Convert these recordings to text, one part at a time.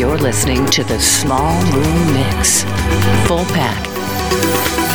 You're listening to the Small Room Mix. Full pack.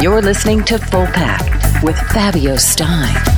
You're listening to Full Pack with Fabio Stein.